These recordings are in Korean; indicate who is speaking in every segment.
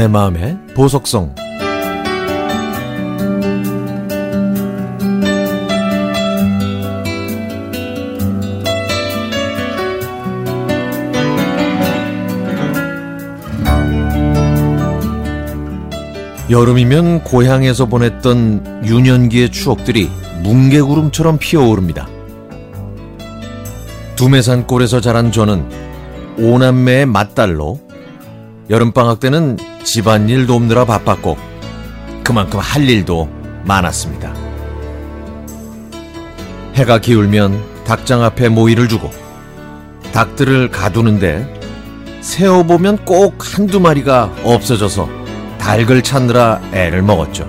Speaker 1: 내 마음의 보석성 여름이면 고향에서 보냈던 유년기의 추억들이 뭉게구름처럼 피어오릅니다. 두메산골에서 자란 저는 오남매의 맏딸로 여름방학 때는 집안일 돕느라 바빴고 그만큼 할 일도 많았습니다. 해가 기울면 닭장 앞에 모이를 주고 닭들을 가두는데 세어보면 꼭 한두 마리가 없어져서 닭을 찾느라 애를 먹었죠.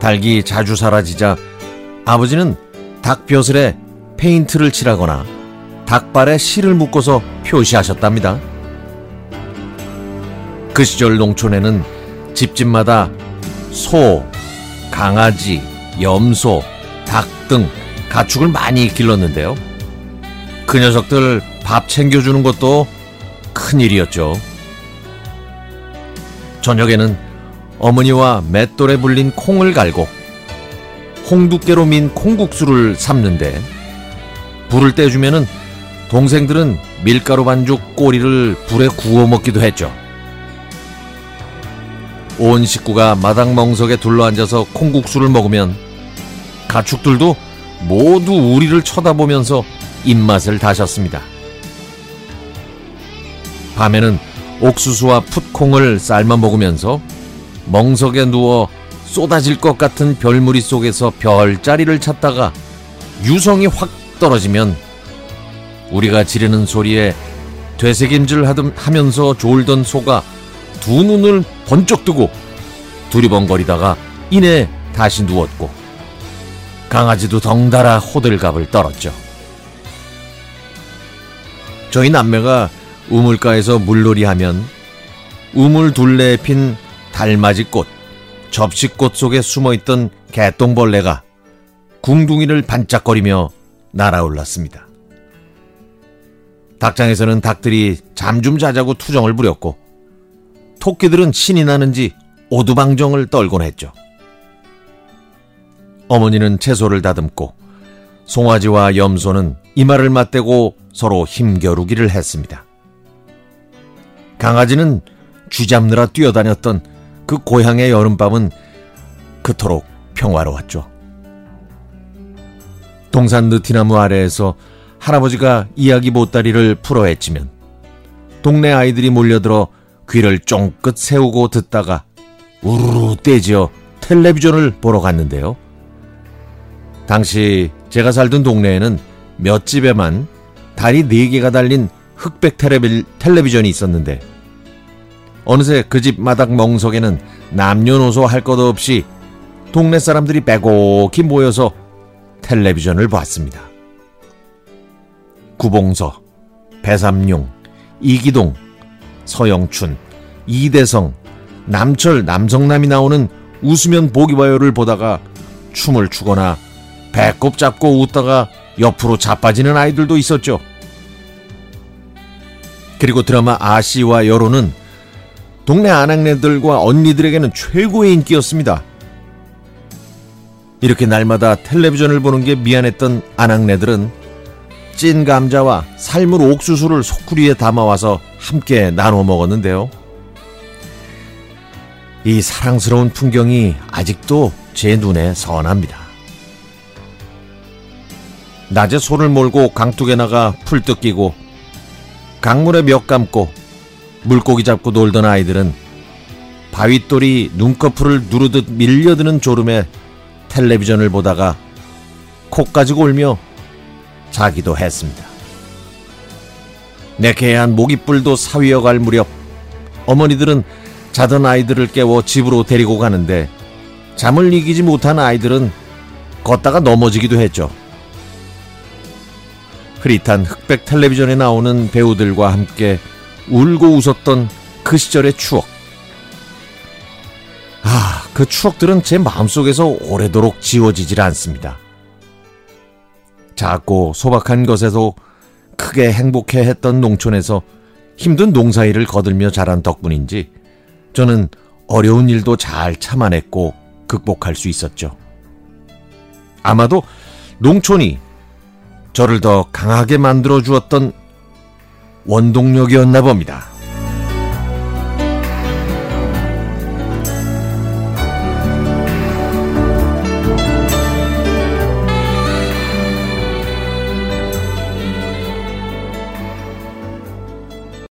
Speaker 1: 닭이 자주 사라지자 아버지는 닭벼슬에 페인트를 칠하거나 닭발에 실을 묶어서 표시하셨답니다. 그 시절 농촌에는 집집마다 소, 강아지, 염소, 닭 등 가축을 많이 길렀는데요. 그 녀석들 밥 챙겨주는 것도 큰일이었죠. 저녁에는 어머니와 맷돌에 불린 콩을 갈고 홍두깨로 민 콩국수를 삶는데 불을 떼주면은 동생들은 밀가루 반죽 꼬리를 불에 구워 먹기도 했죠. 온 식구가 마당 멍석에 둘러앉아서 콩국수를 먹으면 가축들도 모두 우리를 쳐다보면서 입맛을 다셨습니다. 밤에는 옥수수와 풋콩을 삶아 먹으면서 멍석에 누워 쏟아질 것 같은 별무리 속에서 별자리를 찾다가 유성이 확 떨어지면 우리가 지르는 소리에 되새김질 하면서 졸던 소가 두 눈을 번쩍 뜨고 두리번거리다가 이내 다시 누웠고 강아지도 덩달아 호들갑을 떨었죠. 저희 남매가 우물가에서 물놀이 하면 우물 둘레에 핀 달맞이꽃, 접시꽃 속에 숨어있던 개똥벌레가 궁둥이를 반짝거리며 날아올랐습니다. 닭장에서는 닭들이 잠 좀 자자고 투정을 부렸고 토끼들은 신이 나는지 오두방정을 떨곤 했죠. 어머니는 채소를 다듬고 송아지와 염소는 이마를 맞대고 서로 힘겨루기를 했습니다. 강아지는 쥐 잡느라 뛰어다녔던 그 고향의 여름밤은 그토록 평화로웠죠. 동산 느티나무 아래에서 할아버지가 이야기 보따리를 풀어헤치면 동네 아이들이 몰려들어 귀를 쫑긋 세우고 듣다가 우르르 떼지어 텔레비전을 보러 갔는데요. 당시 제가 살던 동네에는 몇 집에만 다리 4개가 달린 흑백 텔레비, 텔레비전이 있었는데 어느새 그 집 마당 멍석에는 남녀노소 할 것 없이 동네 사람들이 빼곡히 모여서 텔레비전을 봤습니다. 구봉서, 배삼룡, 이기동, 서영춘, 이대성, 남철, 남성남이 나오는 웃으면 보기 봐요를 보다가 춤을 추거나 배꼽 잡고 웃다가 옆으로 자빠지는 아이들도 있었죠. 그리고 드라마 아씨와 여로는 동네 아낙네들과 언니들에게는 최고의 인기였습니다. 이렇게 날마다 텔레비전을 보는 게 미안했던 아낙네들은 찐 감자와 삶을 옥수수를 소쿠리에 담아와서 함께 나눠 먹었는데요. 이 사랑스러운 풍경이 아직도 제 눈에 선합니다. 낮에 손을 몰고 강둑에 나가 풀 뜯기고 강물에 몇 감고 물고기 잡고 놀던 아이들은 바윗돌이 눈꺼풀을 누르듯 밀려드는 졸음에 텔레비전을 보다가 코까지 골며 자기도 했습니다. 내개한 모기뿔도 사위어갈 무렵 어머니들은 자던 아이들을 깨워 집으로 데리고 가는데 잠을 이기지 못한 아이들은 걷다가 넘어지기도 했죠. 흐릿한 흑백 텔레비전에 나오는 배우들과 함께 울고 웃었던 그 시절의 추억. 아, 그 추억들은 제 마음속에서 오래도록 지워지질 않습니다. 작고 소박한 것에도 크게 행복해 했던 농촌에서 힘든 농사일을 거들며 자란 덕분인지 저는 어려운 일도 잘 참아냈고 극복할 수 있었죠. 아마도 농촌이 저를 더 강하게 만들어 주었던 원동력이었나 봅니다.